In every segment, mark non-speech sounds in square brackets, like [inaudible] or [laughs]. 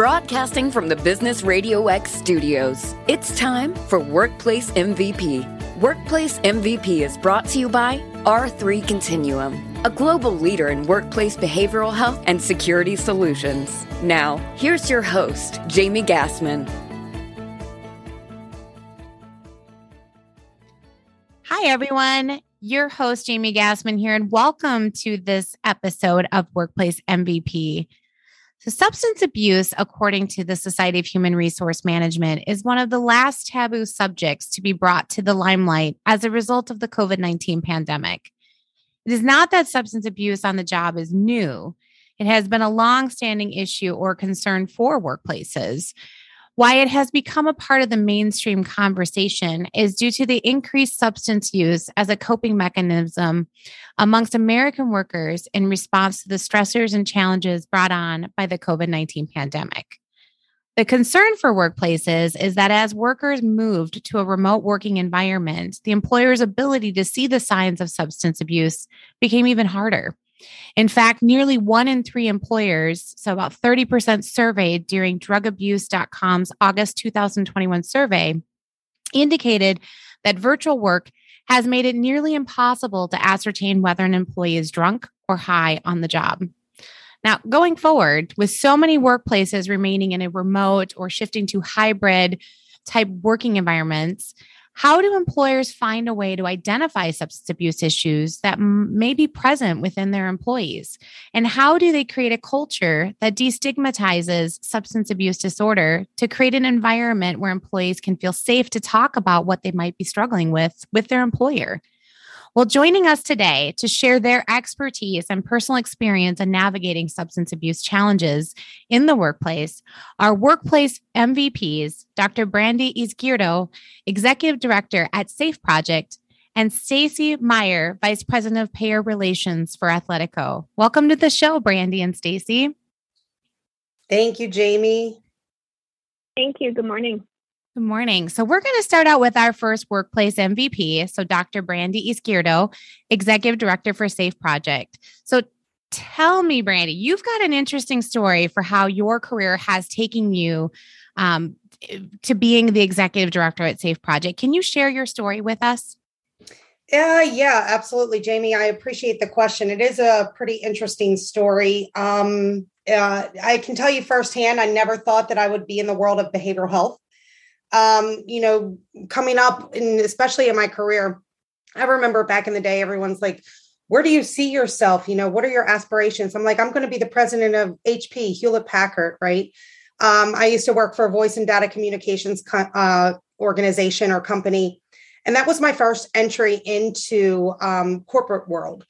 Broadcasting from the Business Radio X studios, it's time for Workplace MVP. Workplace MVP is brought to you by R3 Continuum, a global leader in workplace behavioral health and security solutions. Now, here's your host, Jamie Gassmann. Hi, everyone. Your host, Jamie Gassmann, here, and welcome to this episode of Workplace MVP. So, substance abuse, according to the Society of Human Resource Management, is one of the last taboo subjects to be brought to the limelight as a result of the COVID 19 pandemic. It is not that substance abuse on the job is new, it has been a long standing issue or concern for workplaces. Why it has become a part of the mainstream conversation is due to the increased substance use as a coping mechanism amongst American workers in response to the stressors and challenges brought on by the COVID 19 pandemic. The concern for workplaces is that as workers moved to a remote working environment, the employer's ability to see the signs of substance abuse became even harder. In fact, nearly one in three employers, so about 30% surveyed during drugabuse.com's August 2021 survey, indicated that virtual work has made it nearly impossible to ascertain whether an employee is drunk or high on the job. Now, going forward, with so many workplaces remaining in a remote or shifting to hybrid type working environments, how do employers find a way to identify substance abuse issues that m- may be present within their employees? And how do they create a culture that destigmatizes substance abuse disorder to create an environment where employees can feel safe to talk about what they might be struggling with with their employer? Well, joining us today to share their expertise and personal experience in navigating substance abuse challenges in the workplace are workplace MVPs, Dr. Brandy Izquierdo, Executive Director at Safe Project, and Stacy Meyer, Vice President of Payer Relations for Athletico. Welcome to the show, Brandy and Stacy. Thank you, Jamie. Thank you. Good morning. Good morning. So, we're going to start out with our first workplace MVP. So, Dr. Brandy Izquierdo, Executive Director for Safe Project. So, tell me, Brandy, you've got an interesting story for how your career has taken you um, to being the Executive Director at Safe Project. Can you share your story with us? Yeah, yeah, absolutely, Jamie. I appreciate the question. It is a pretty interesting story. Um, uh, I can tell you firsthand, I never thought that I would be in the world of behavioral health um, you know, coming up and especially in my career, I remember back in the day, everyone's like, where do you see yourself? You know, what are your aspirations? I'm like, I'm going to be the president of HP, Hewlett Packard, right? Um, I used to work for a voice and data communications co- uh, organization or company. And that was my first entry into um, corporate world.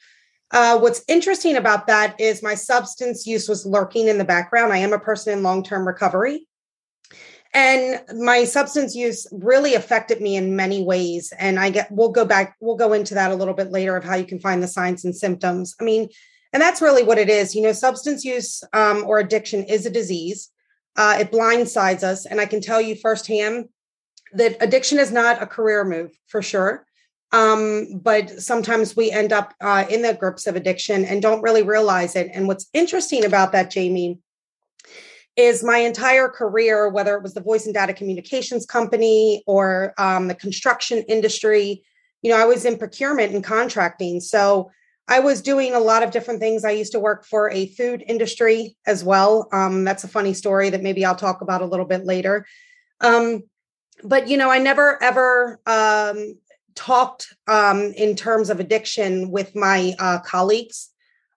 Uh, what's interesting about that is my substance use was lurking in the background. I am a person in long-term recovery. And my substance use really affected me in many ways. And I get, we'll go back, we'll go into that a little bit later of how you can find the signs and symptoms. I mean, and that's really what it is. You know, substance use um, or addiction is a disease. Uh, it blindsides us. And I can tell you firsthand that addiction is not a career move for sure. Um, but sometimes we end up uh, in the grips of addiction and don't really realize it. And what's interesting about that, Jamie, is my entire career, whether it was the voice and data communications company or um, the construction industry, you know, I was in procurement and contracting. So I was doing a lot of different things. I used to work for a food industry as well. Um, that's a funny story that maybe I'll talk about a little bit later. Um, but, you know, I never ever um, talked um, in terms of addiction with my uh, colleagues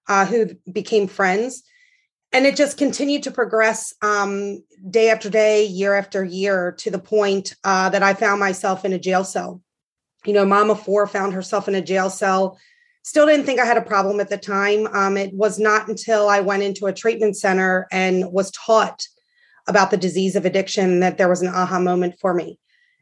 uh, who became friends and it just continued to progress um, day after day, year after year, to the point uh, that I found myself in a jail cell. You know, Mama Four found herself in a jail cell. Still didn't think I had a problem at the time. Um, it was not until I went into a treatment center and was taught about the disease of addiction that there was an aha moment for me.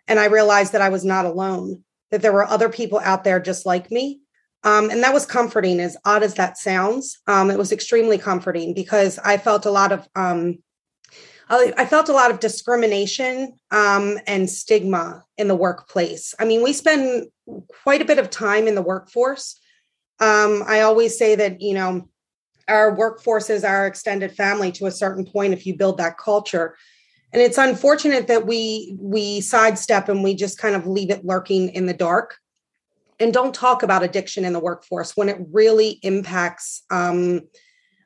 And I realized that I was not alone, that there were other people out there just like me um, and that was comforting, as odd as that sounds. Um, it was extremely comforting because I felt a lot of um, I felt a lot of discrimination um, and stigma in the workplace. I mean, we spend quite a bit of time in the workforce. Um, I always say that you know our workforce is our extended family to a certain point if you build that culture and it's unfortunate that we we sidestep and we just kind of leave it lurking in the dark and don't talk about addiction in the workforce when it really impacts um,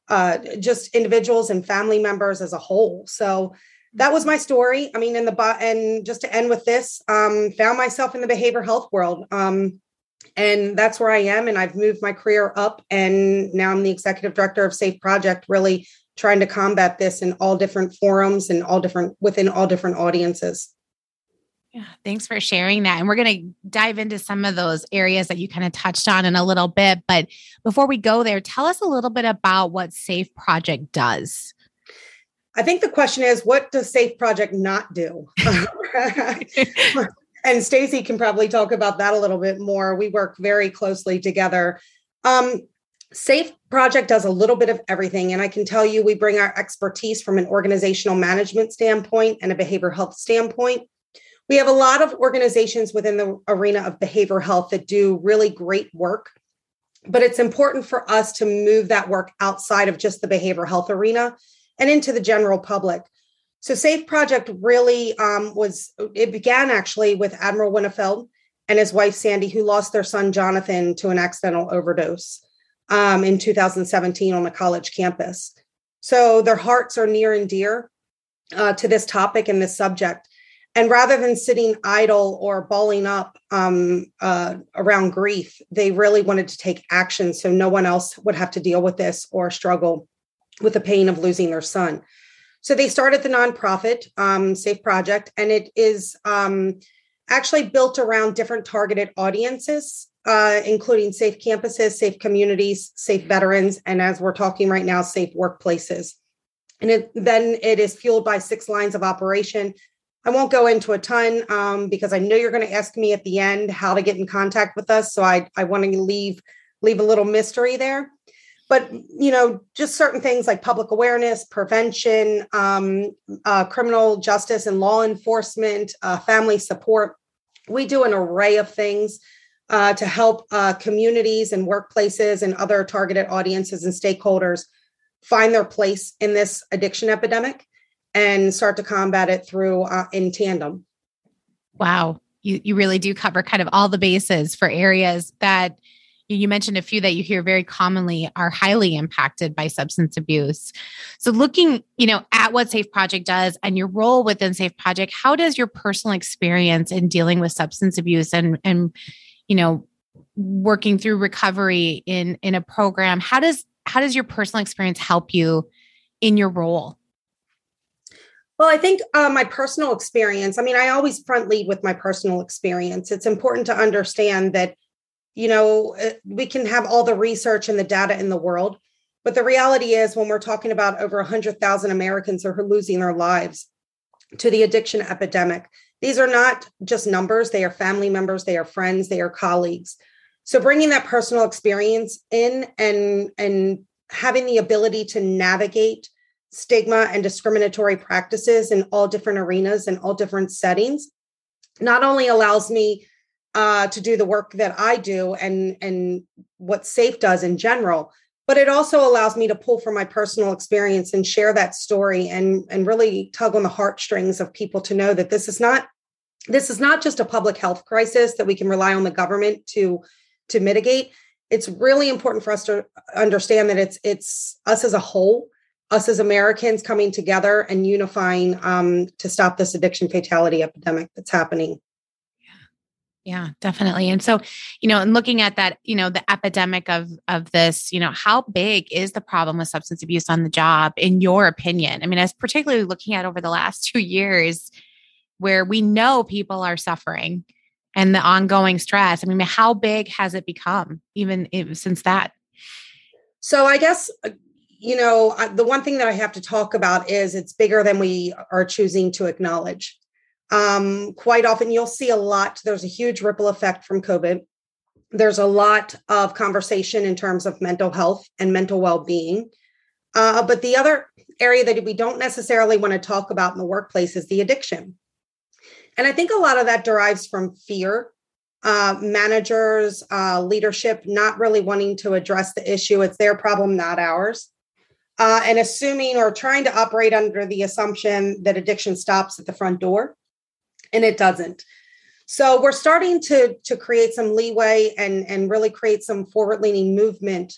uh, just individuals and family members as a whole so that was my story i mean in the and just to end with this um, found myself in the behavior health world um, and that's where I am. And I've moved my career up, and now I'm the executive director of Safe Project, really trying to combat this in all different forums and all different within all different audiences. Yeah, thanks for sharing that. And we're going to dive into some of those areas that you kind of touched on in a little bit. But before we go there, tell us a little bit about what Safe Project does. I think the question is what does Safe Project not do? [laughs] and Stacy can probably talk about that a little bit more. We work very closely together. Um, Safe Project does a little bit of everything. And I can tell you, we bring our expertise from an organizational management standpoint and a behavioral health standpoint. We have a lot of organizations within the arena of behavioral health that do really great work. But it's important for us to move that work outside of just the behavioral health arena and into the general public. So Safe Project really um, was, it began actually with Admiral Winnefeld and his wife Sandy, who lost their son Jonathan to an accidental overdose um, in 2017 on a college campus. So their hearts are near and dear uh, to this topic and this subject. And rather than sitting idle or balling up um, uh, around grief, they really wanted to take action so no one else would have to deal with this or struggle with the pain of losing their son. So they started the nonprofit um, Safe Project, and it is um, actually built around different targeted audiences, uh, including safe campuses, safe communities, safe veterans, and as we're talking right now, safe workplaces. And it, then it is fueled by six lines of operation. I won't go into a ton um, because I know you're going to ask me at the end how to get in contact with us. So I, I want to leave leave a little mystery there but you know just certain things like public awareness prevention um, uh, criminal justice and law enforcement uh, family support we do an array of things uh, to help uh, communities and workplaces and other targeted audiences and stakeholders find their place in this addiction epidemic and start to combat it through uh, in tandem. Wow. You, you really do cover kind of all the bases for areas that you mentioned a few that you hear very commonly are highly impacted by substance abuse. So looking you know at what safe project does and your role within safe project how does your personal experience in dealing with substance abuse and and you know working through recovery in in a program how does how does your personal experience help you in your role well, I think uh, my personal experience, I mean, I always front lead with my personal experience. It's important to understand that you know, eh, we can have all the research and the data in the world. But the reality is, when we're talking about over 100,000 Americans who are losing their lives to the addiction epidemic, these are not just numbers, they are family members, they are friends, they are colleagues. So bringing that personal experience in and, and having the ability to navigate stigma and discriminatory practices in all different arenas and all different settings not only allows me uh, to do the work that I do and and what SAFE does in general. But it also allows me to pull from my personal experience and share that story and and really tug on the heartstrings of people to know that this is not this is not just a public health crisis that we can rely on the government to to mitigate. It's really important for us to understand that it's it's us as a whole, us as Americans coming together and unifying um, to stop this addiction fatality epidemic that's happening. Yeah, definitely. And so, you know, and looking at that, you know, the epidemic of of this, you know, how big is the problem with substance abuse on the job in your opinion? I mean, as particularly looking at over the last 2 years where we know people are suffering and the ongoing stress. I mean, how big has it become even since that? So, I guess uh, you know, the one thing that I have to talk about is it's bigger than we are choosing to acknowledge. Um, quite often you'll see a lot there's a huge ripple effect from covid. There's a lot of conversation in terms of mental health and mental well-being. Uh, but the other area that we don't necessarily want to talk about in the workplace is the addiction. And i think a lot of that derives from fear uh, managers uh, leadership not really wanting to address the issue it's their problem not ours uh, and assuming or trying to operate under the assumption that addiction stops at the front door, and it doesn't. So we're starting to to create some leeway and and really create some forward leaning movement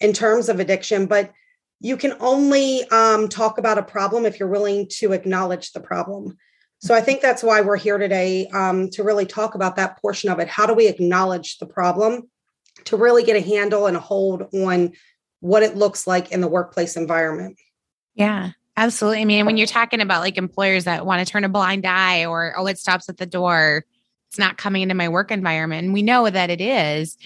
in terms of addiction, but you can only um, talk about a problem if you're willing to acknowledge the problem. So I think that's why we're here today um, to really talk about that portion of it. How do we acknowledge the problem to really get a handle and a hold on what it looks like in the workplace environment? Yeah, absolutely. I mean, when you're talking about like employers that want to turn a blind eye or, oh, it stops at the door, it's not coming into my work environment. And we know that it is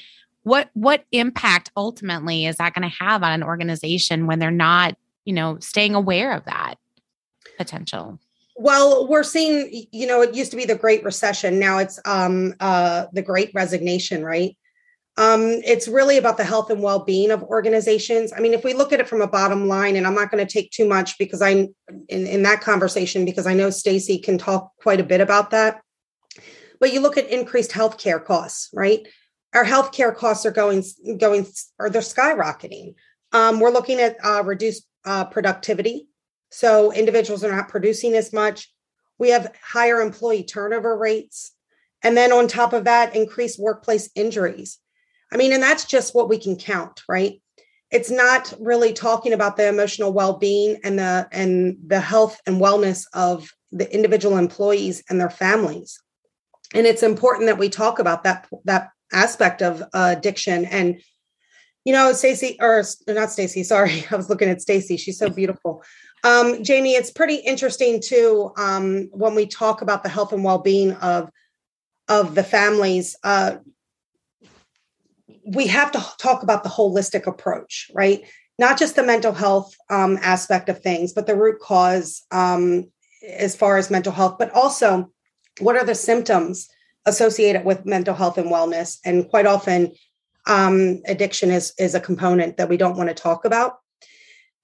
what what impact ultimately is that going to have on an organization when they're not you know staying aware of that potential well we're seeing you know it used to be the great recession now it's um uh the great resignation right um it's really about the health and well-being of organizations i mean if we look at it from a bottom line and i'm not going to take too much because i in, in that conversation because i know stacy can talk quite a bit about that but you look at increased healthcare costs right our healthcare costs are going going or they're skyrocketing. Um, we're looking at uh, reduced uh, productivity, so individuals are not producing as much. We have higher employee turnover rates, and then on top of that, increased workplace injuries. I mean, and that's just what we can count, right? It's not really talking about the emotional well-being and the and the health and wellness of the individual employees and their families. And it's important that we talk about that that aspect of uh, addiction and you know stacy or not stacy sorry [laughs] i was looking at stacy she's so beautiful um, jamie it's pretty interesting too um, when we talk about the health and well-being of of the families uh, we have to talk about the holistic approach right not just the mental health um, aspect of things but the root cause um, as far as mental health but also what are the symptoms associated with mental health and wellness. And quite often, um, addiction is, is a component that we don't want to talk about.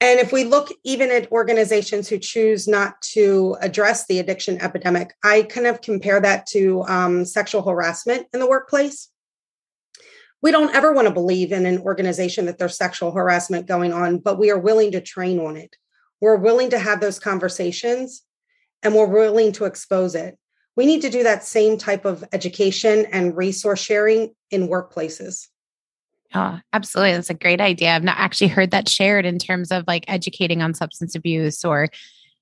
And if we look even at organizations who choose not to address the addiction epidemic, I kind of compare that to um, sexual harassment in the workplace. We don't ever want to believe in an organization that there's sexual harassment going on, but we are willing to train on it. We're willing to have those conversations and we're willing to expose it we need to do that same type of education and resource sharing in workplaces. Oh, absolutely. That's a great idea. I've not actually heard that shared in terms of like educating on substance abuse or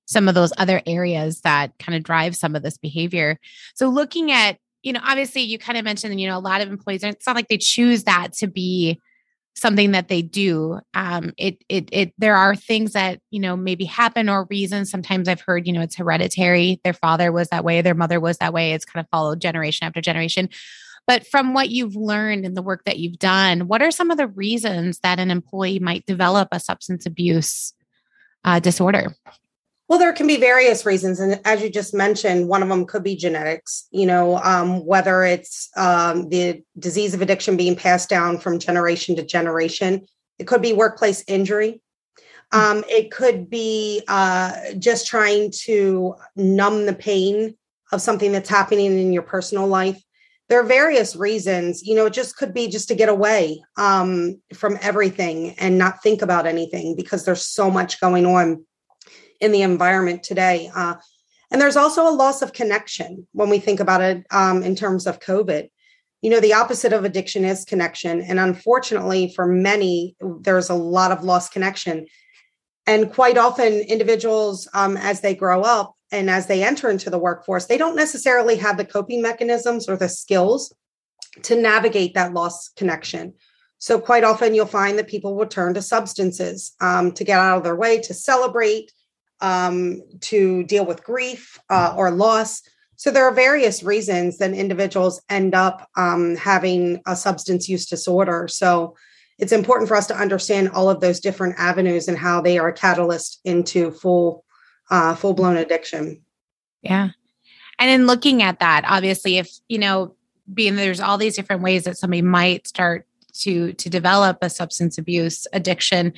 some of those other areas that kind of drive some of this behavior. So, looking at, you know, obviously you kind of mentioned, you know, a lot of employees, it's not like they choose that to be something that they do. Um it it it there are things that you know maybe happen or reasons. Sometimes i've heard you know it's hereditary. Their father was that way their mother was that way. It's kind of followed generation after generation. But from what you've learned in the work that you've done what are some of the reasons that an employee might develop a substance abuse uh, disorder well, there can be various reasons. And as you just mentioned, one of them could be genetics, you know, um, whether it's um, the disease of addiction being passed down from generation to generation. It could be workplace injury. Um, it could be uh, just trying to numb the pain of something that's happening in your personal life. There are various reasons, you know, it just could be just to get away um, from everything and not think about anything because there's so much going on in the environment today. Uh, and there's also a loss of connection when we think about it um, in terms of COVID. You know, the opposite of addiction is connection. And unfortunately, for many, there's a lot of lost connection. And quite often, individuals, um, as they grow up and as they enter into the workforce, they don't necessarily have the coping mechanisms or the skills to navigate that lost connection. So, quite often, you'll find that people will turn to substances um, to get out of their way, to celebrate, um, to deal with grief uh, or loss. So there are various reasons that individuals end up um, having a substance use disorder. So it's important for us to understand all of those different avenues and how they are a catalyst into full uh, full blown addiction. Yeah, and in looking at that, obviously, if you know, being there's all these different ways that somebody might start to to develop a substance abuse addiction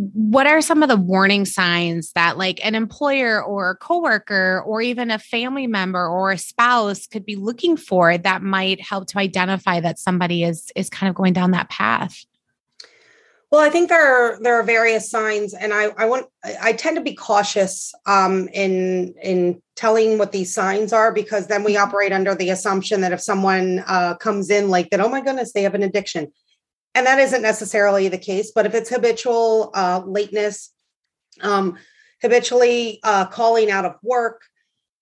what are some of the warning signs that like an employer or a coworker or even a family member or a spouse could be looking for that might help to identify that somebody is is kind of going down that path? Well, I think there are there are various signs, and I I want I tend to be cautious um, in in telling what these signs are because then we operate under the assumption that if someone uh, comes in like that, oh my goodness, they have an addiction, and that isn't necessarily the case. But if it's habitual uh, lateness, um, habitually uh, calling out of work,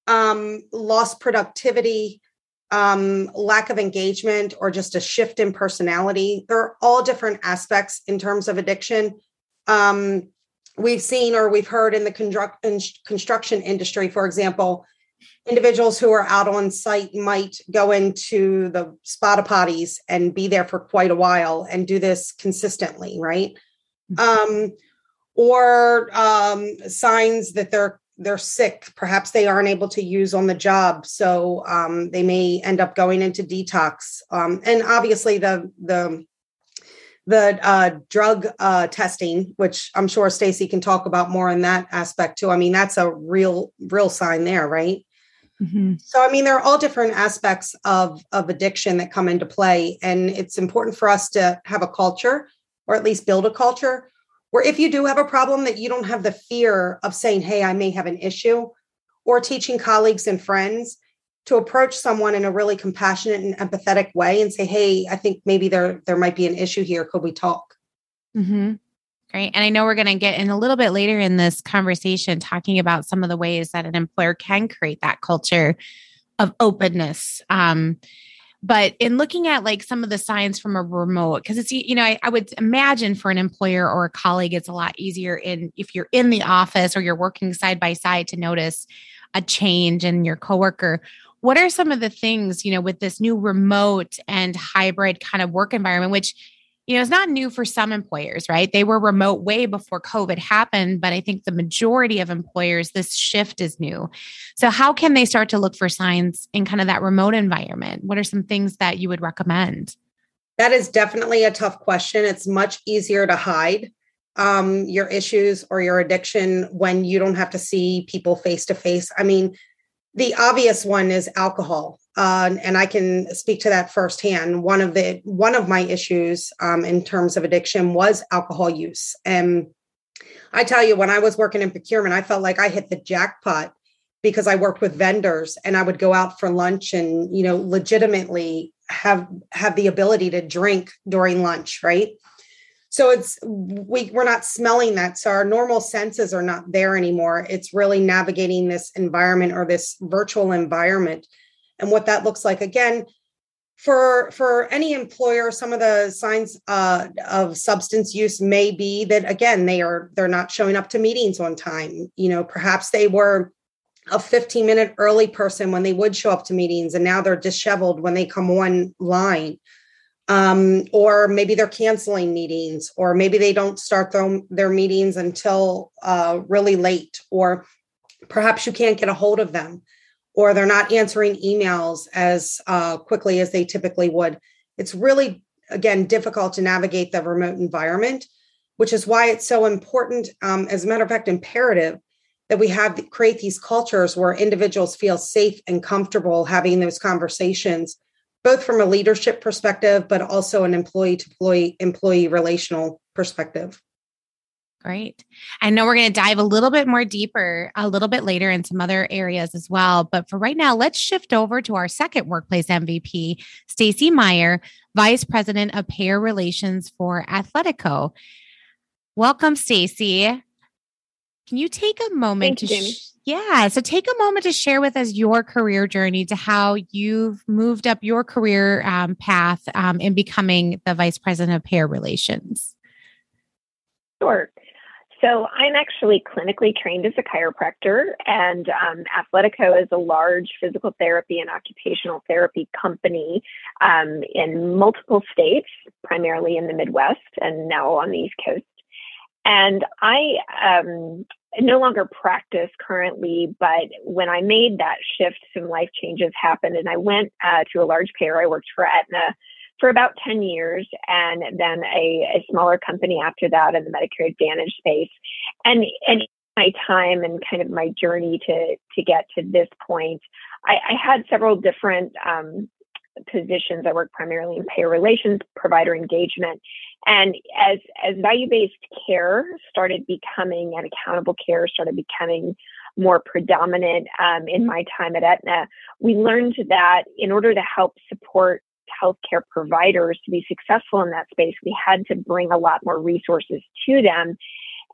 um, lost productivity, um, lack of engagement or just a shift in personality. They're all different aspects in terms of addiction. Um, we've seen or we've heard in the construction industry, for example, individuals who are out on site might go into the spot of potties and be there for quite a while and do this consistently, right? Mm-hmm. Um, or um, signs that they're they're sick perhaps they aren't able to use on the job so um, they may end up going into detox um, and obviously the the the uh, drug uh, testing which i'm sure stacy can talk about more in that aspect too i mean that's a real real sign there right mm-hmm. so i mean there are all different aspects of of addiction that come into play and it's important for us to have a culture or at least build a culture where if you do have a problem that you don't have the fear of saying hey i may have an issue or teaching colleagues and friends to approach someone in a really compassionate and empathetic way and say hey i think maybe there there might be an issue here could we talk mm-hmm. Great. And I know we're going to get in a little bit later in this conversation talking about some of the ways that an employer can create that culture of openness. Um, but in looking at like some of the signs from a remote, because it's, you know, I, I, would imagine for an employer or a colleague, it's a lot easier in if you're in the office or you're working side by side to notice a change in your coworker. What are some of the things, you know, with this new remote and hybrid kind of work environment, which you know, it's not new for some employers, right? They were remote way before COVID happened, but I think the majority of employers, this shift is new. So, how can they start to look for signs in kind of that remote environment? What are some things that you would recommend? That is definitely a tough question. It's much easier to hide um, your issues or your addiction when you don't have to see people face to face. I mean, the obvious one is alcohol uh, and I can speak to that firsthand. One of the one of my issues um, in terms of addiction was alcohol use, and I tell you, when I was working in procurement, I felt like I hit the jackpot because I worked with vendors, and I would go out for lunch, and you know, legitimately have have the ability to drink during lunch, right? So it's we we're not smelling that, so our normal senses are not there anymore. It's really navigating this environment or this virtual environment and what that looks like. Again, for for any employer some of the signs uh, of substance use may be that again they are they're not showing up to meetings on time. You know perhaps they were a 15 minute early person when they would show up to meetings and now they're disheveled when they come online. Um, or maybe they're canceling meetings or maybe they don't start their, their meetings until uh, really late or perhaps you can't get a hold of them or they're not answering emails as uh, quickly as they typically would. It's really, again, difficult to navigate the remote environment, which is why it's so important, um, as a matter of fact, imperative that we have create these cultures where individuals feel safe and comfortable having those conversations, both from a leadership perspective, but also an employee to employee employee relational perspective. Great. I know we're going to dive a little bit more deeper a little bit later in some other areas as well. But for right now, let's shift over to our second workplace MVP, Stacy Meyer, Vice President of Payer Relations for Athletico. Welcome, Stacy. Can you take a moment Thank to you, sh- yeah, so take a moment to share with us your career journey to how you've moved up your career um, path um, in becoming the Vice President of Payer Relations. Sure. So I'm actually clinically trained as a chiropractor, and um, Athletico is a large physical therapy and occupational therapy company um, in multiple states, primarily in the Midwest and now on the East Coast. And I um, no longer practice currently, but when I made that shift, some life changes happened, and I went uh, to a large payer. I worked for Aetna for about 10 years and then a, a smaller company after that in the Medicare Advantage space. And, and my time and kind of my journey to, to get to this point, I, I had several different um, positions. I work primarily in payer relations, provider engagement. And as, as value based care started becoming and accountable care started becoming more predominant um, in my time at Aetna, we learned that in order to help support healthcare providers to be successful in that space, we had to bring a lot more resources to them.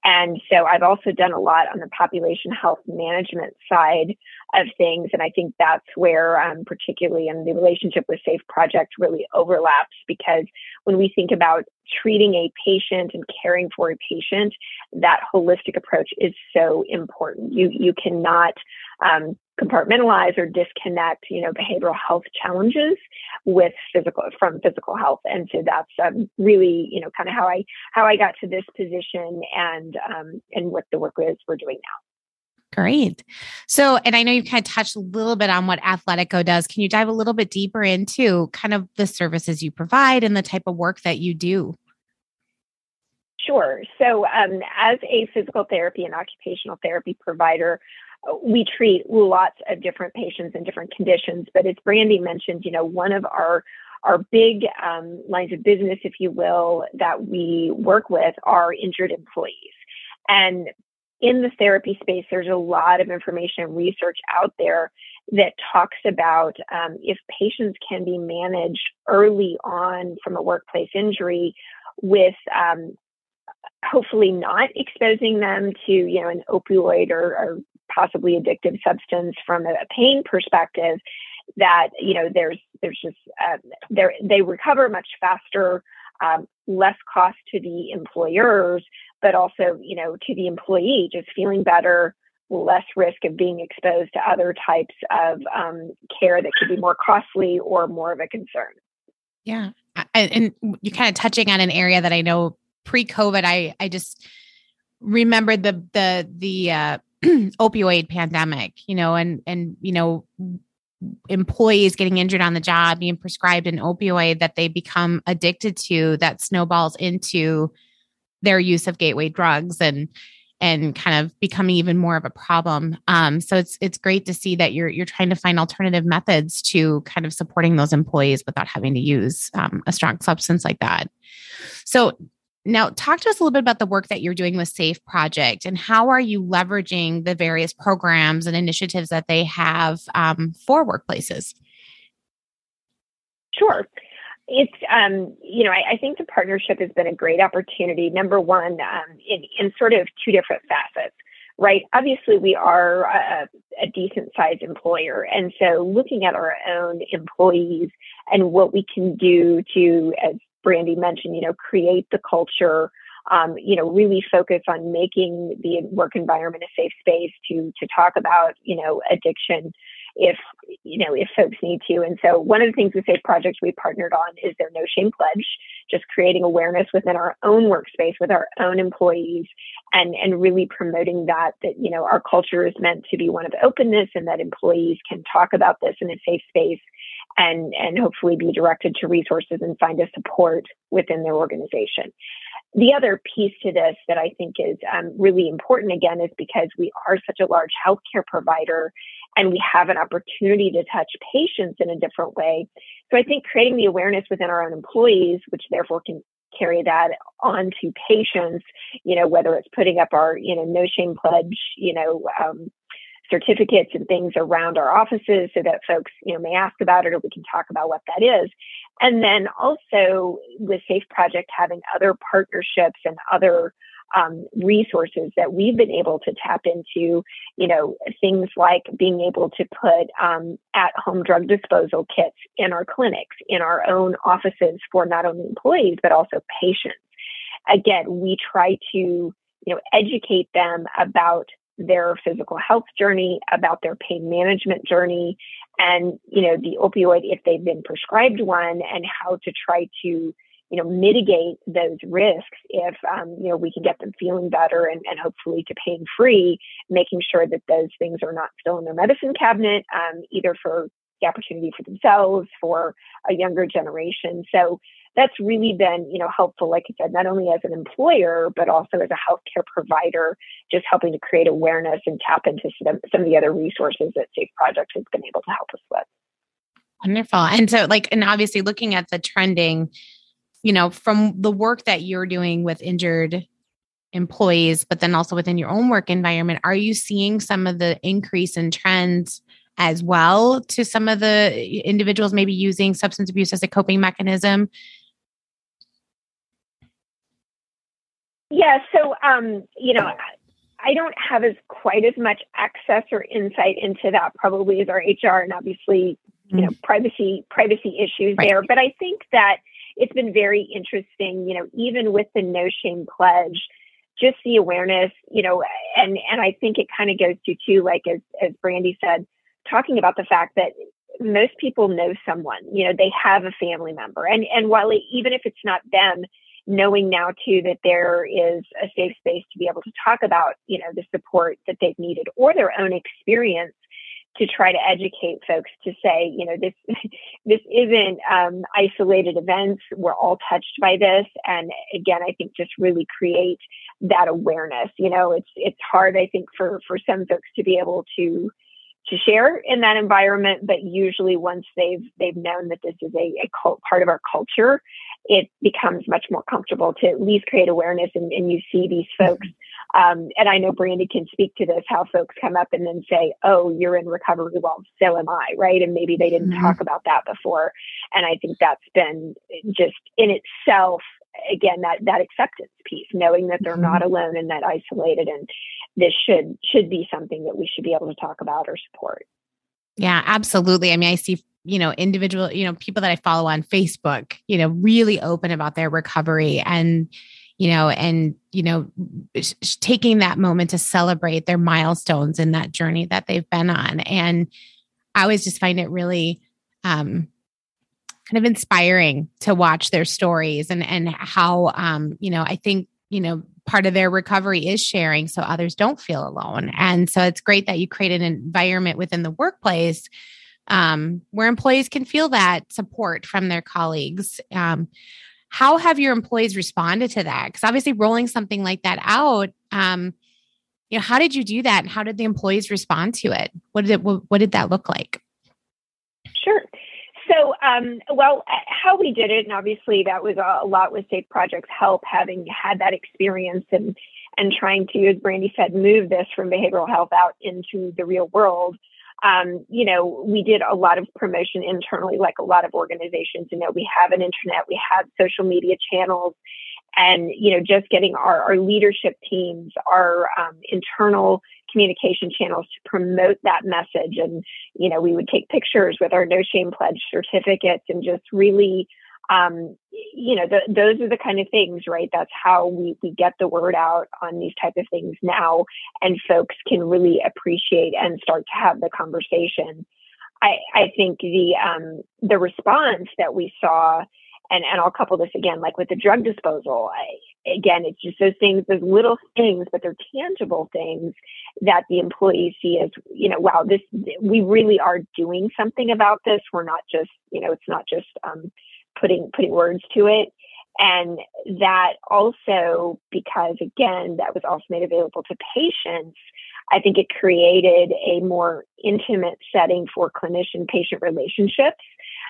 And so I've also done a lot on the population health management side of things. And I think that's where, um, particularly in the relationship with Safe Project, really overlaps because when we think about treating a patient and caring for a patient, that holistic approach is so important. You you cannot um, compartmentalize or disconnect, you know, behavioral health challenges with physical from physical health. And so that's um, really, you know, kind of how I how I got to this position and um, and what the work is we're doing now. Great. So, and I know you've kind of touched a little bit on what Athletico does. Can you dive a little bit deeper into kind of the services you provide and the type of work that you do? Sure. So, um, as a physical therapy and occupational therapy provider, we treat lots of different patients and different conditions. But as Brandy mentioned, you know, one of our our big um, lines of business, if you will, that we work with are injured employees. And in the therapy space, there's a lot of information and research out there that talks about um, if patients can be managed early on from a workplace injury with um, hopefully not exposing them to you know an opioid or, or possibly addictive substance from a pain perspective that you know there's there's just they they recover much faster um, less cost to the employers but also you know to the employee just feeling better less risk of being exposed to other types of um, care that could be more costly or more of a concern. Yeah and you're kind of touching on an area that i know pre-covid i i just remembered the the the uh [clears throat] opioid pandemic, you know, and and you know employees getting injured on the job being prescribed an opioid that they become addicted to that snowballs into their use of gateway drugs and and kind of becoming even more of a problem. Um, so it's it's great to see that you're you're trying to find alternative methods to kind of supporting those employees without having to use um, a strong substance like that. So now, talk to us a little bit about the work that you're doing with Safe Project and how are you leveraging the various programs and initiatives that they have um, for workplaces? Sure. It's, um, you know, I, I, think the partnership has been a great opportunity. Number one, um, in, in sort of two different facets, right? Obviously, we are a, a decent sized employer. And so looking at our own employees and what we can do to, as Brandy mentioned, you know, create the culture, um, you know, really focus on making the work environment a safe space to to talk about, you know, addiction if you know if folks need to. And so one of the things with Safe Project we partnered on is their No Shame Pledge, just creating awareness within our own workspace with our own employees and and really promoting that that you know our culture is meant to be one of openness and that employees can talk about this in a safe space and and hopefully be directed to resources and find a support within their organization. The other piece to this that I think is um, really important again is because we are such a large healthcare provider and we have an opportunity to touch patients in a different way. So I think creating the awareness within our own employees, which therefore can carry that on to patients, you know, whether it's putting up our, you know, no shame pledge, you know, um, certificates and things around our offices so that folks, you know, may ask about it or we can talk about what that is. And then also with Safe Project having other partnerships and other um, resources that we've been able to tap into, you know, things like being able to put um, at home drug disposal kits in our clinics, in our own offices for not only employees, but also patients. Again, we try to, you know, educate them about their physical health journey, about their pain management journey, and you know the opioid if they've been prescribed one, and how to try to you know mitigate those risks if um, you know we can get them feeling better and, and hopefully to pain free, making sure that those things are not still in their medicine cabinet, um, either for the opportunity for themselves, for a younger generation. So that's really been, you know, helpful, like I said, not only as an employer, but also as a healthcare provider, just helping to create awareness and tap into some, some of the other resources that Safe Project has been able to help us with. Wonderful. And so, like, and obviously looking at the trending, you know, from the work that you're doing with injured employees, but then also within your own work environment, are you seeing some of the increase in trends as well to some of the individuals maybe using substance abuse as a coping mechanism? Yeah, so um, you know, I don't have as quite as much access or insight into that probably as our HR and obviously, you know, mm. privacy privacy issues right. there. But I think that it's been very interesting, you know, even with the no shame pledge, just the awareness, you know, and and I think it kind of goes to too, like as as Brandy said, talking about the fact that most people know someone, you know, they have a family member. And and while it, even if it's not them, knowing now too that there is a safe space to be able to talk about, you know, the support that they've needed or their own experience to try to educate folks to say, you know, this [laughs] this isn't um, isolated events. We're all touched by this, and again, I think just really create that awareness. You know, it's it's hard, I think, for for some folks to be able to to share in that environment, but usually once they've they've known that this is a, a cult, part of our culture, it becomes much more comfortable to at least create awareness and, and you see these folks. Um, and I know Brandy can speak to this, how folks come up and then say, oh, you're in recovery. Well, so am I, right? And maybe they didn't mm-hmm. talk about that before. And I think that's been just in itself again that that acceptance piece knowing that they're mm-hmm. not alone and that isolated and this should should be something that we should be able to talk about or support yeah absolutely i mean i see you know individual you know people that i follow on facebook you know really open about their recovery and you know and you know taking that moment to celebrate their milestones in that journey that they've been on. And i always just find it really um kind of inspiring to watch their stories and and how um you know i think you know part of their recovery is sharing so others don't feel alone. And so it's great that you create an environment within the workplace um, where employees can feel that support from their colleagues. Um, how have your employees responded to that? Because obviously rolling something like that out um, you know how did you do that and how did the employees respond to it? What did it what, what did that look like? Sure. So, um, well, how we did it, and obviously that was a, lot with Safe Projects Help, having had that experience and and trying to, as Brandy said, move this from behavioral health out into the real world. Um, you know, we did a lot of promotion internally, like a lot of organizations. You know, we have an intranet, we have social media channels, and you know, just getting our, our leadership teams, our um, internal communication channels to promote that message. And, you know, we would take pictures with our No Shame Pledge certificates and just really, um, you know, the, those are the kind of things, right? That's how we, we get the word out on these type of things now, and folks can really appreciate and start to have the conversation. I, I think the um, the response that we saw and and I'll couple this again, like with the drug disposal. I, again, it's just those things, those little things, but they're tangible things that the employees see as, you know, wow, this we really are doing something about this. We're not just, you know, it's not just um, putting putting words to it. And that also, because again, that was also made available to patients, I think it created a more intimate setting for clinician patient relationships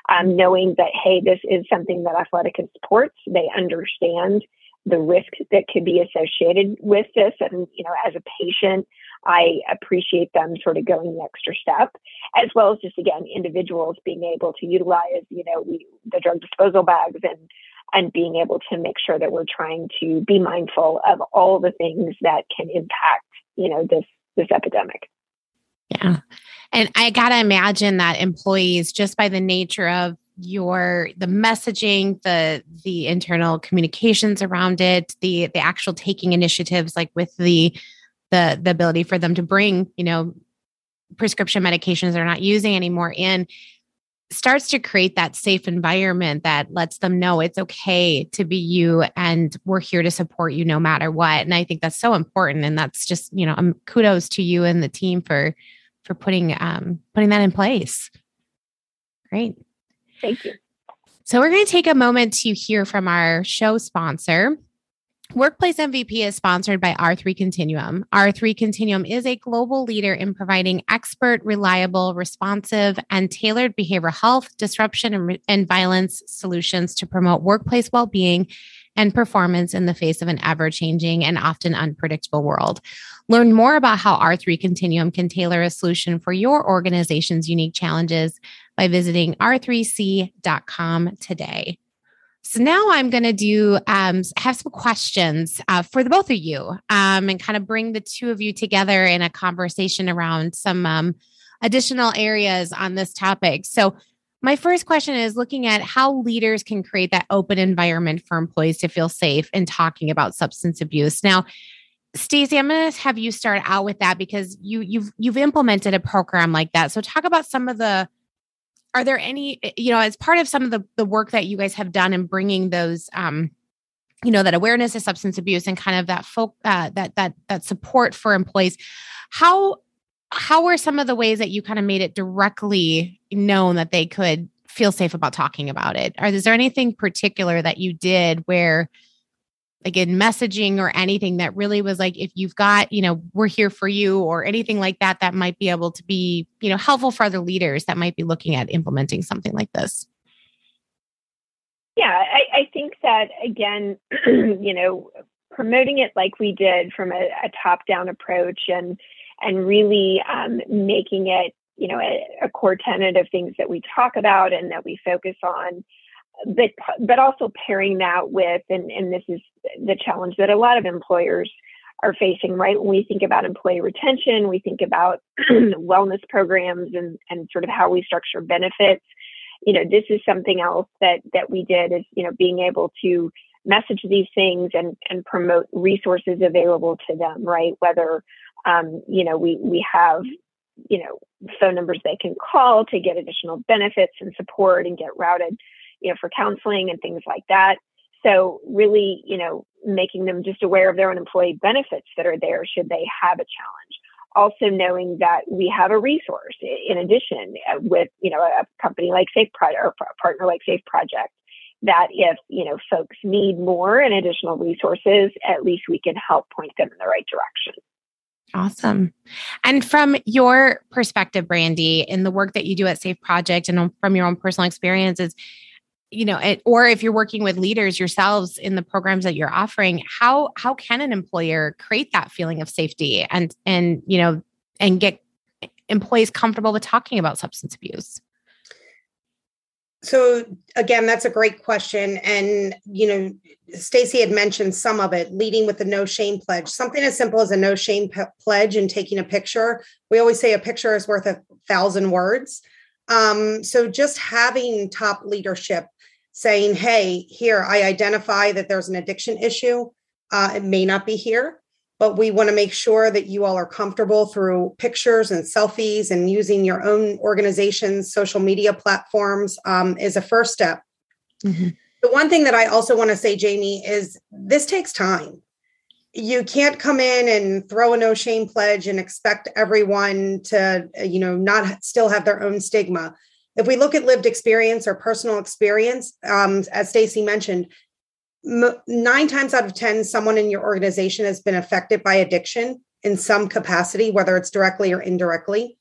um, knowing that, hey, this is something that Athletico supports. They understand the risk that could be associated with this. And, you know, as a patient, I appreciate them sort of going the extra step, as well as just, again, individuals being able to utilize, you know, we, the drug disposal bags and and being able to make sure that we're trying to be mindful of all the things that can impact, you know, this this epidemic. Yeah. And I got to imagine that employees, just by the nature of your the messaging the the internal communications around it the the actual taking initiatives like with the the the ability for them to bring you know prescription medications they're not using anymore in starts to create that safe environment that lets them know it's okay to be you and we're here to support you no matter what and i think that's so important and that's just you know um, kudos to you and the team for for putting um, putting that in place. Great. Thank you. So we're going to take a moment to hear from our show sponsor. Workplace MVP is sponsored by R3 Continuum. R3 Continuum is a global leader in providing expert, reliable, responsive, and tailored behavioral health, disruption, and, and violence solutions to promote workplace well being and performance in the face of an ever changing and often unpredictable world. Learn more about how R3 Continuum can tailor a solution for your organization's unique challenges by visiting r3c.com today. So now I'm going to do um, have some questions uh, for the both of you um, and kind of bring the two of you together in a conversation around some um, additional areas on this topic. So my first question is looking at how leaders can create that open environment for employees to feel safe in talking about substance abuse. Now, Stacey, I'm going to have you start out with that because you you've you've implemented a program like that. So talk about some of the are there any eh, you know as part of some of the the work that you guys have done in bringing those um you know that awareness of substance abuse and kind of that folk uh, that that that support for employees how how were some of the ways that you kind of made it directly known that they could feel safe about talking about it? Or is there anything particular that you did where like in messaging or anything that really was like if you've got you know we're here for you or anything like that that might be able to be you know helpful for other leaders that might be looking at implementing something like this. Yeah i, I think that again [clears throat] you know promoting it like we did from a, a top down approach and and really um, making it you know a, a core tenet of things that we talk about and that we focus on but but also pairing that with and and this is the challenge that a lot of employers are facing right? When we think about employee retention we think about [clears throat] wellness programs and and sort of how we structure benefits. You know this is something else that that we did is you know being able to message these things and and promote resources available to them right? Whether um, you know we we have you know phone numbers they can call to get additional benefits and support and get routed you know, for counseling and things like that. So really, you know, making them just aware of their own employee benefits that are there should they have a challenge. Also knowing that we have a resource in addition uh, with, you know, a company like Safe Project or a partner like Safe Project that if, you know, folks need more and additional resources, at least we can help point them in the right direction. Awesome. And from your perspective, Brandee, in the work that you do at Safe Project and from your own personal experiences, you know it, or if you're working with leaders yourselves in the programs that you're offering how how can an employer create that feeling of safety and and you know and get employees comfortable with talking about substance abuse? So again that's a great question. And you know stacy had mentioned some of it leading with the no shame pledge. Something as simple as a no shame p- pledge and taking a picture. We always say a picture is worth a thousand words. Um, so just having top leadership saying, hey, here, I identify that there's an addiction issue. Uh, it may not be here, but we want to make sure that you all are comfortable through pictures and selfies and using your own organization's social media platforms um, is a first step. Mm-hmm. The one thing that I also want to say, Jamie, is this takes time. You can't come in and throw a no shame pledge and expect everyone to, you know, not still have their own stigma if we look at lived experience or personal experience, um, as Stacey mentioned, m- nine times out of 10, someone in your organization has been affected by addiction in some capacity, whether it's directly or indirectly.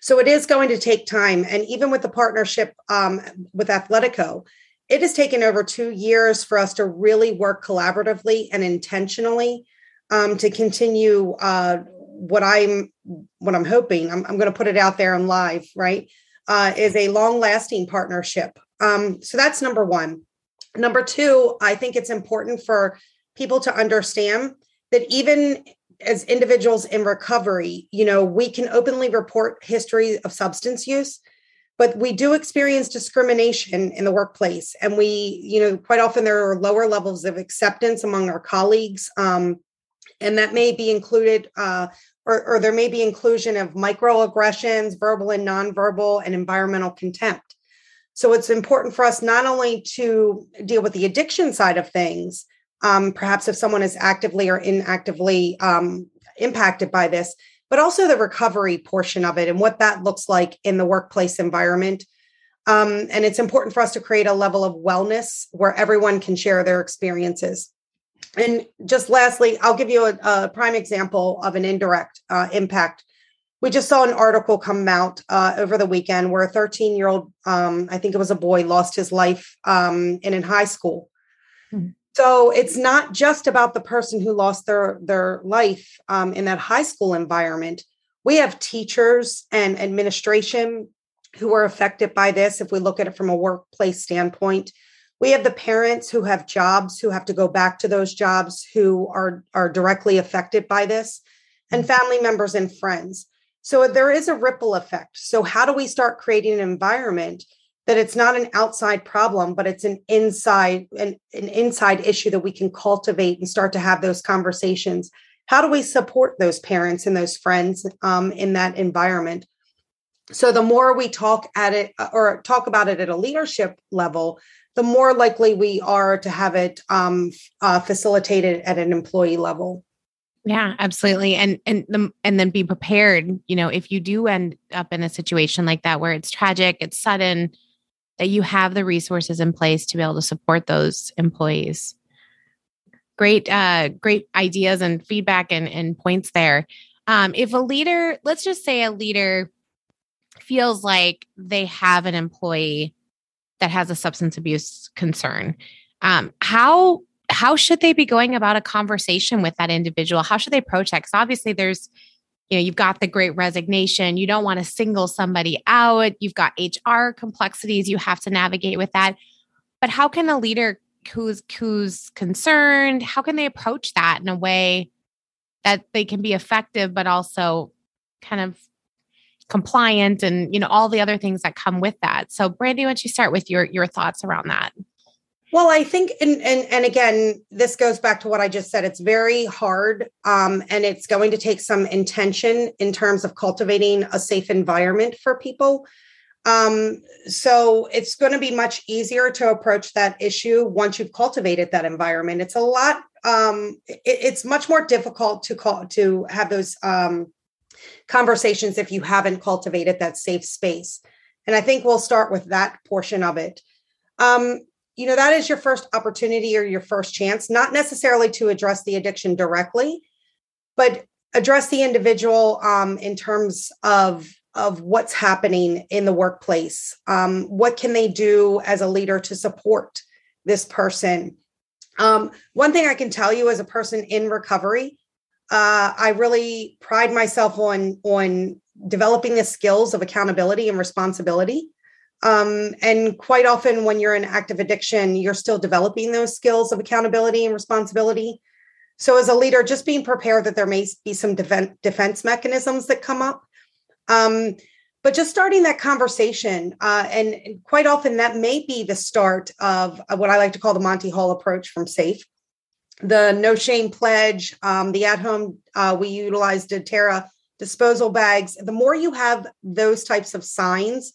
So it is going to take time. And even with the partnership um, with Athletico, it has taken over two years for us to really work collaboratively and intentionally um, to continue uh, what I'm what I'm hoping. I'm, I'm going to put it out there on live, right? Uh, is a long lasting partnership. Um, so that's number one. Number two, I think it's important for people to understand that even as individuals in recovery, you know, we can openly report history of substance use, but we do experience discrimination in the workplace. And we, you know, quite often there are lower levels of acceptance among our colleagues. Um, and that may be included uh, or, or there may be inclusion of microaggressions, verbal and nonverbal, and environmental contempt. So it's important for us not only to deal with the addiction side of things, um, perhaps if someone is actively or inactively um, impacted by this, but also the recovery portion of it and what that looks like in the workplace environment. Um, and it's important for us to create a level of wellness where everyone can share their experiences. And just lastly, I'll give you a, a prime example of an indirect uh, impact. We just saw an article come out uh, over the weekend where a 13 year old, um, I think it was a boy, lost his life um, in, in high school. Mm-hmm. So it's not just about the person who lost their their life um, in that high school environment. We have teachers and administration who are affected by this. If we look at it from a workplace standpoint, we have the parents who have jobs who have to go back to those jobs who are are directly affected by this, and mm-hmm. family members and friends. So there is a ripple effect. So how do we start creating an environment? that it's not an outside problem but it's an inside an, an inside issue that we can cultivate and start to have those conversations how do we support those parents and those friends um, in that environment so the more we talk at it or talk about it at a leadership level the more likely we are to have it um, uh, facilitated at an employee level yeah absolutely and and the, and then be prepared you know if you do end up in a situation like that where it's tragic it's sudden that you have the resources in place to be able to support those employees. Great, uh, great ideas and feedback and, and points there. Um, if a leader, let's just say a leader feels like they have an employee that has a substance abuse concern, um, how how should they be going about a conversation with that individual? How should they approach that? Because obviously, there's you know you've got the great resignation you don't want to single somebody out you've got hr complexities you have to navigate with that but how can a leader who's who's concerned how can they approach that in a way that they can be effective but also kind of compliant and you know all the other things that come with that so brandee why don't you start with your your thoughts around that well, I think, and, and and again, this goes back to what I just said. It's very hard, um, and it's going to take some intention in terms of cultivating a safe environment for people. Um, so it's going to be much easier to approach that issue once you've cultivated that environment. It's a lot. Um, it, it's much more difficult to call to have those um, conversations if you haven't cultivated that safe space. And I think we'll start with that portion of it. Um, you know that is your first opportunity or your first chance not necessarily to address the addiction directly but address the individual um, in terms of of what's happening in the workplace um, what can they do as a leader to support this person um, one thing i can tell you as a person in recovery uh, i really pride myself on on developing the skills of accountability and responsibility um, and quite often, when you're in active addiction, you're still developing those skills of accountability and responsibility. So, as a leader, just being prepared that there may be some defense, mechanisms that come up. Um, but just starting that conversation, uh, and, and, quite often that may be the start of what I like to call the Monty Hall approach from SAFE. The no shame pledge, um, the at home, uh, we utilized Deterra disposal bags. The more you have those types of signs,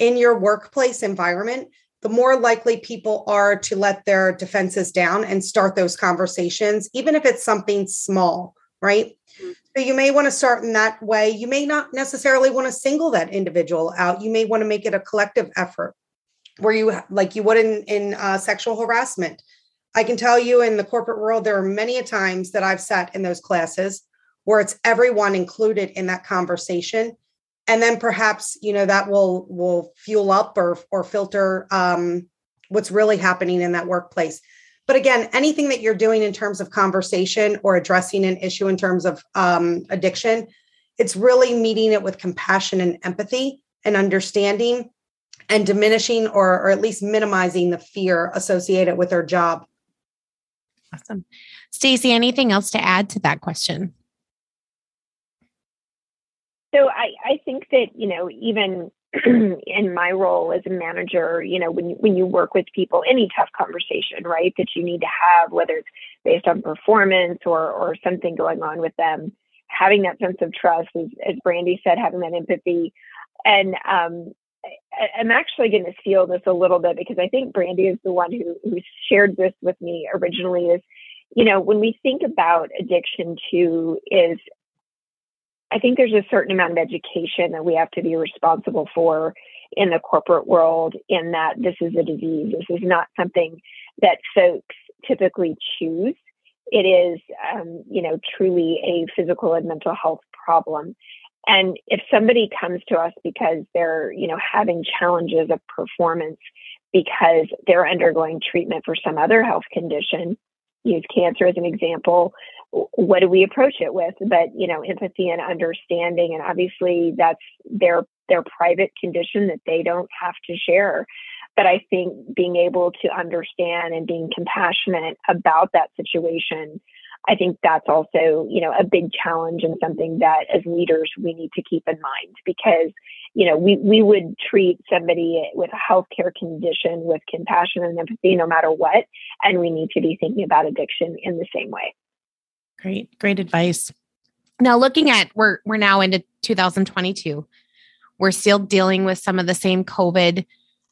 in your workplace environment, the more likely people are to let their defenses down and start those conversations, even if it's something small, right? Mm-hmm. So you may want to start in that way. You may not necessarily want to single that individual out. You may want to make it a collective effort where you, like you would in, in uh, sexual harassment. I can tell you in the corporate world, there are many a times that I've sat in those classes where it's everyone included in that conversation. And then perhaps you know that will will fuel up or or filter um, what's really happening in that workplace. But again anything that you're doing in terms of conversation or addressing an issue in terms of um, addiction it's really meeting it with compassion and empathy and understanding and diminishing or, or at least minimizing the fear associated with their job awesome. Stacy anything else to add to that question? So I, I think that, you know, even [clears throat] in my role as a manager, you know, when you, when you work with people, any tough conversation, right, that you need to have, whether it's based on performance or or something going on with them, having that sense of trust, as, as Brandee said, having that empathy, and um, I'm actually going to steal this a little bit because I think Brandee is the one who who shared this with me originally. Is you know when we think about addiction too, is I think there's a certain amount of education that we have to be responsible for in the corporate world in that this is a disease. This is not something that folks typically choose. it is, um, you know, truly a physical and mental health problem. And if somebody comes to us because they're, you know, having challenges of performance because they're undergoing treatment for some other health condition, use cancer as an example, what do we approach it with? But, you know, empathy and understanding. And obviously that's their their private condition that they don't have to share. But I think being able to understand and being compassionate about that situation I think that's also, you know, a big challenge and something that as leaders we need to keep in mind because, you know, we, we would treat somebody with a healthcare condition with compassion and empathy no matter what. And we need to be thinking about addiction in the same way. Great, great advice. Now looking at we're we're now into 2022. We're still dealing with some of the same COVID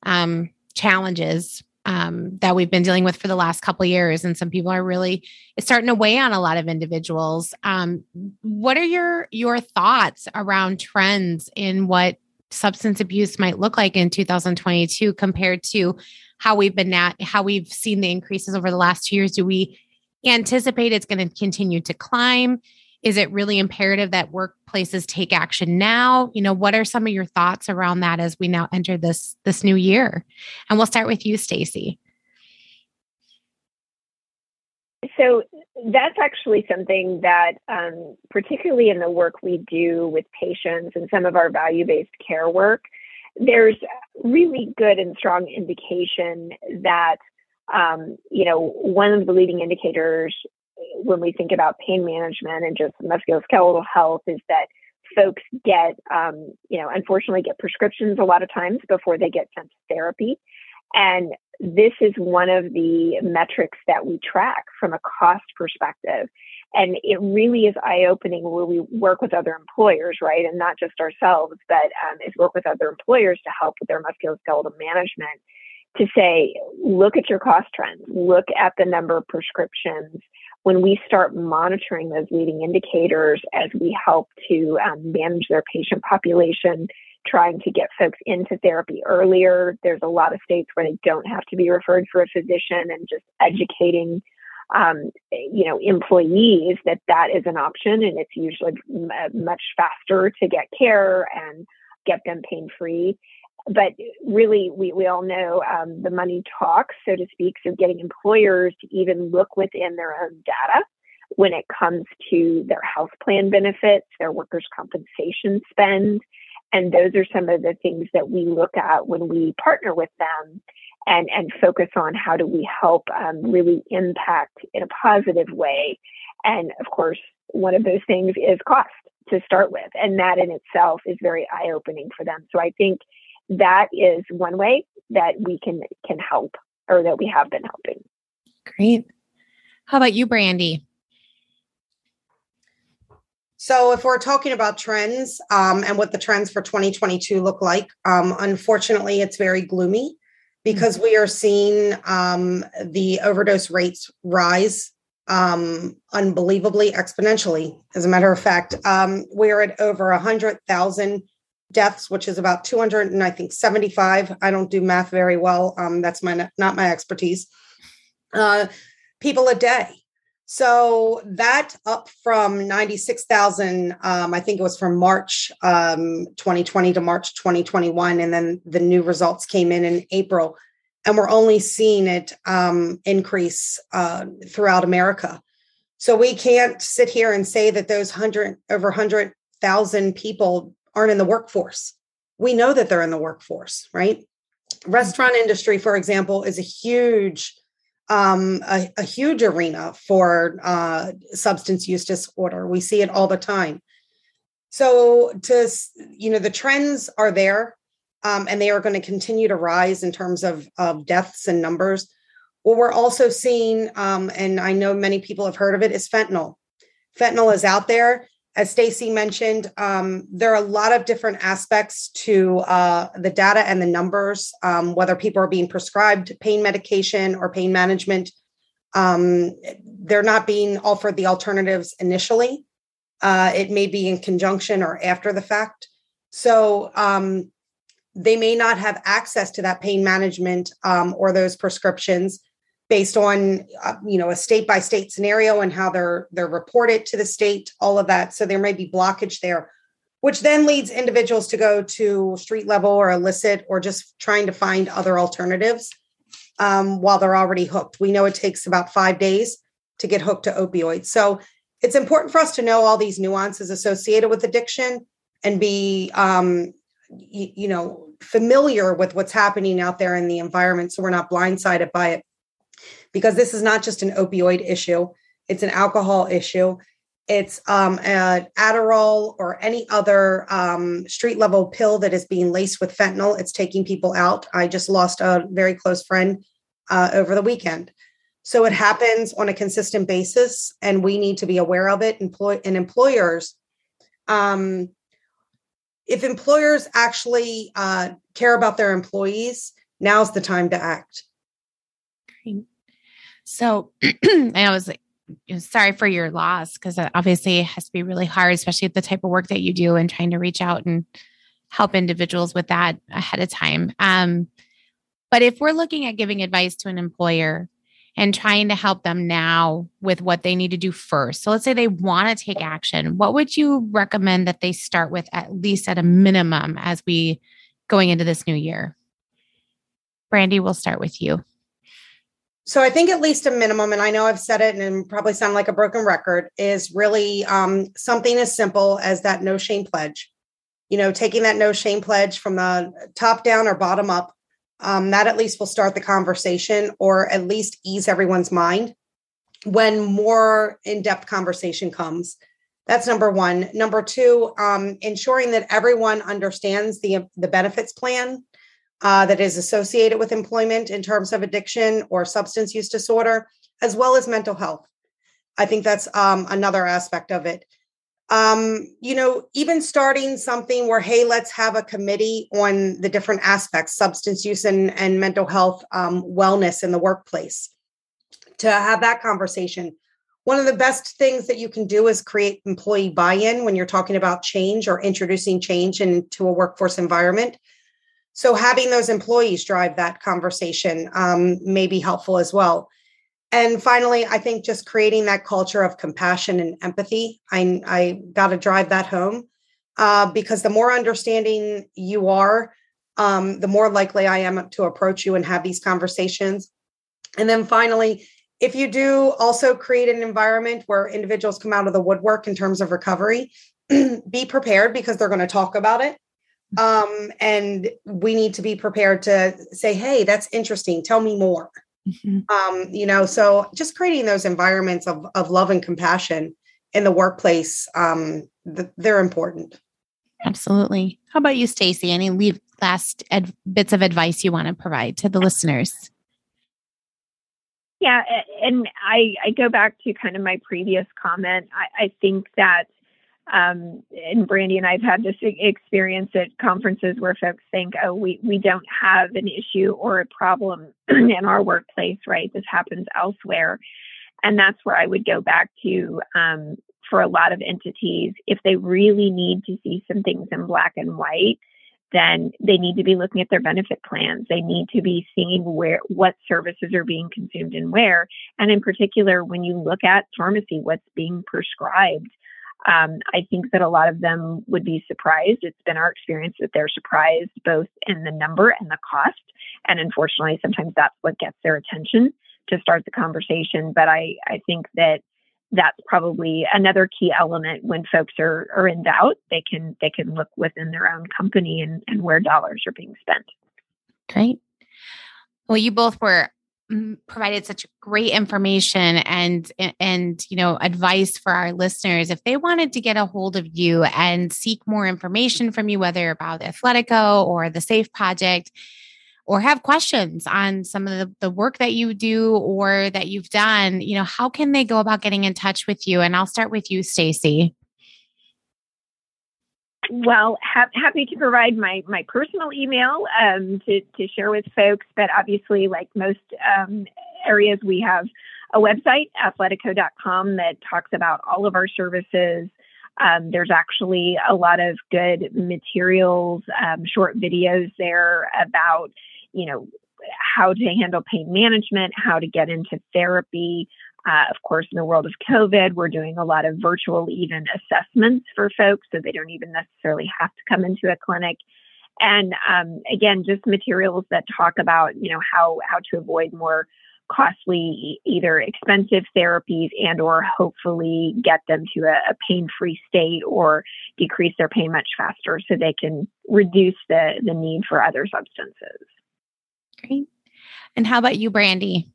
um, challenges um, that we've been dealing with for the last couple years. And some people are really it's starting to weigh on a lot of individuals. Um, what are your your thoughts around trends in what substance abuse might look like in 2022 compared to how we've been at how we've seen the increases over the last two years? Do we anticipate it's going to continue to climb is it really imperative that workplaces take action now? You know what are some of your thoughts around that as we now enter this this new year? And we'll start with you stacy. So that's actually something that um, particularly in the work we do with patients and some of our value-based care work there's really good and strong indication that um, you know one of the leading indicators when we think about pain management and just musculoskeletal health is that folks get, um, you know, unfortunately get prescriptions a lot of times before they get sent to therapy. And this is one of the metrics that we track from a cost perspective. And it really is eye opening where we work with other employers, right? And not just ourselves, but um, is work with other employers to help with their musculoskeletal management to say, look at your cost trends, look at the number of prescriptions, when we start monitoring those leading indicators as we help to um, manage their patient population, trying to get folks into therapy earlier. There's a lot of states where they don't have to be referred for a physician and just educating um, you know employees that that is an option and it's usually much faster to get care and get them pain free but really, we, we all know um, the money talks, so to speak. So, getting employers to even look within their own data when it comes to their health plan benefits, their workers' compensation spend. And those are some of the things that we look at when we partner with them and, and focus on how do we help um, really impact in a positive way. And of course, one of those things is cost to start with. And that in itself is very eye opening for them. So I think that is one way that we can can help or that we have been helping. Great. How about you, Brandee? So, if we're talking about trends um, and what the trends for 2022 look like, um, unfortunately, it's very gloomy because mm-hmm. we are seeing um, the overdose rates rise um, unbelievably exponentially. As a matter of fact, um, we are at over 100,000 deaths, which is about 200 and I think 75. I don't do math very well. Um, that's my not my expertise. Uh, people a day. So that up from 96,000, um, I think it was from March um, 2020 to March 2021. And then the new results came in in April. And we're only seeing it um, increase uh, throughout America. So we can't sit here and say that those 100 over 100,000 people aren't in the workforce. We know that they're in the workforce, right? Restaurant industry, for example, is a huge um, a, a, huge arena for uh, substance use disorder. We see it all the time. So, to you know, the trends are there, um, and they are going to continue to rise in terms of of deaths and numbers. What we're also seeing, um, and I know many people have heard of it, is fentanyl. Fentanyl is out there as Stacy mentioned, um, there are a lot of different aspects to uh, the data and the numbers, um, whether people are being prescribed pain medication or pain management. Um, they're not being offered the alternatives initially. Uh, it may be in conjunction or after the fact. So um, they may not have access to that pain management um, or those prescriptions based on uh, you know a state by state scenario and how they're they're reported to the state all of that. So there may be blockage there which then leads individuals to go to street level or illicit or just trying to find other alternatives um, while they're already hooked. We know it takes about five days to get hooked to opioids. So it's important for us to know all these nuances associated with addiction and be um, you, you know familiar with what's happening out there in the environment so we're not blindsided by it because this is not just an opioid issue, it's an alcohol issue. It's um, an Adderall or any other um, street level pill that is being laced with fentanyl. It's taking people out. I just lost a very close friend uh, over the weekend. So it happens on a consistent basis, and we need to be aware of it. Employ and employers, um, if employers actually uh, care about their employees, now's the time to act. So [clears throat] I was like, sorry for your loss because obviously it has to be really hard, especially the type of work that you do and trying to reach out and help individuals with that ahead of time. Um, but if we're looking at giving advice to an employer and trying to help them now with what they need to do first, so let's say they want to take action, what would you recommend that they start with at least at a minimum as we going into this new year? Brandee, we'll start with you. So I think at least a minimum, and I know I've said it and probably sound like a broken record, is really um, something as simple as that no shame pledge. You know, taking that no shame pledge from the top down or bottom up, um, that at least will start the conversation or at least ease everyone's mind when more in depth conversation comes. That's number one. Number two, um, ensuring that everyone understands the the benefits plan uh, that is associated with employment in terms of addiction or substance use disorder, as well as mental health. I think that's um, another aspect of it. Um, you know, even starting something where, hey, let's have a committee on the different aspects, substance use and, and mental health um, wellness in the workplace, to have that conversation. One of the best things that you can do is create employee buy in when you're talking about change or introducing change into a workforce environment so having those employees drive that conversation um, may be helpful as well. And finally, I think just creating that culture of compassion and empathy. I, I got to drive that home uh, because the more understanding you are, um, the more likely I am to approach you and have these conversations. And then finally, if you do also create an environment where individuals come out of the woodwork in terms of recovery, [clears throat] be prepared because they're going to talk about it um, and we need to be prepared to say hey that's interesting. Tell me more. Mm-hmm. um, you know so just creating those environments of, of love and compassion in the workplace um, th- they're important. Absolutely. How about you stacy? Any leave last ed- bits of advice you want to provide to the listeners? Yeah and i i go back to kind of my previous comment. I, I think that um, and Brandee and I've had this experience at conferences where folks think, oh, we, we don't have an issue or a problem [clears throat] in our workplace, right? This happens elsewhere. And that's where I would go back to um, for a lot of entities. If they really need to see some things in black and white, then they need to be looking at their benefit plans. They need to be seeing where what services are being consumed and where. And in particular, when you look at pharmacy, what's being prescribed um, I think that a lot of them would be surprised. It's been our experience that they're surprised both in the number and the cost. And unfortunately, sometimes that's what gets their attention to start the conversation. But I, I think that that's probably another key element when folks are, are in doubt. They can they can look within their own company and, and where dollars are being spent. Great. Well, you both were provided such great information and and you know advice for our listeners if they wanted to get a hold of you and seek more information from you whether about athletico or the safe project or have questions on some of the, the work that you do or that you've done you know how can they go about getting in touch with you? And i'll start with you stacy well, ha- happy to provide my my personal email um, to to share with folks. But obviously, like most um, areas, we have a website, athletico.com, that talks about all of our services. Um, there's actually a lot of good materials, um, short videos there about, you know, how to handle pain management, how to get into therapy. Uh, of course, in the world of COVID, we're doing a lot of virtual even assessments for folks so they don't even necessarily have to come into a clinic. And um, again, just materials that talk about, you know, how, how to avoid more costly either expensive therapies and or hopefully get them to a, a pain-free state or decrease their pain much faster so they can reduce the the need for other substances. Great. And how about you brandee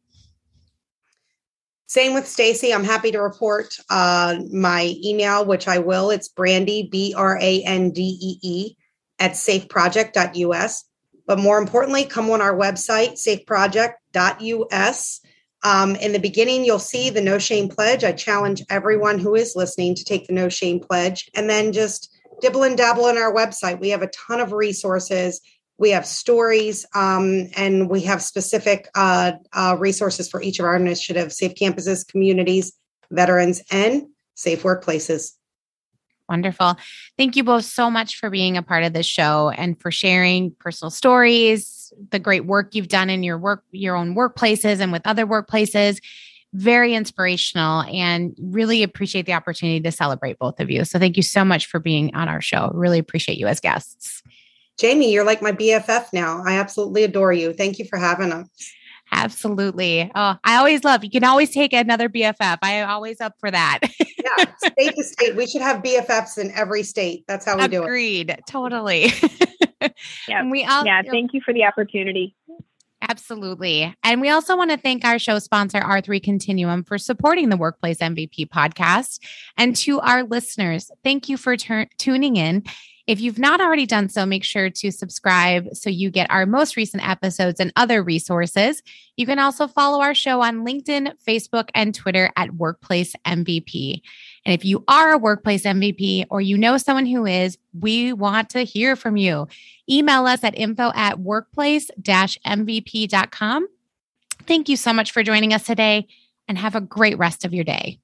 same with Stacy. I'm happy to report uh, my email, which I will. It's Brandee, B R A N D E E, at safeproject.us. But more importantly, come on our website, safeproject.us. Um, in the beginning, you'll see the No Shame Pledge. I challenge everyone who is listening to take the No Shame Pledge and then just dibble and dabble in our website. We have a ton of resources. We have stories um, and we have specific uh, uh, resources for each of our initiatives safe campuses, communities, veterans, and safe workplaces. Wonderful. Thank you both so much for being a part of this show and for sharing personal stories, the great work you've done in your work, your own workplaces and with other workplaces. Very inspirational and really appreciate the opportunity to celebrate both of you. So thank you so much for being on our show. Really appreciate you as guests. Jamie, you're like my BFF now. I absolutely adore you. Thank you for having us. Absolutely. Oh, I always love. You can always take another BFF. I am always up for that. yeah, state to state. We should have BFFs in every state. That's how we Agreed. do it. Agreed. Totally. [laughs] yeah. And we all, yeah. Thank you for the opportunity. Absolutely. And we also want to thank our show sponsor, R3 Continuum, for supporting the Workplace MVP podcast. And to our listeners, thank you for ter- tuning in. If you've not already done so, make sure to subscribe so you get our most recent episodes and other resources. You can also follow our show on LinkedIn, Facebook, and Twitter at Workplace MVP. And if you are a workplace MVP or you know someone who is, we want to hear from you. Email us at info at workplace MVP.com. Thank you so much for joining us today and have a great rest of your day.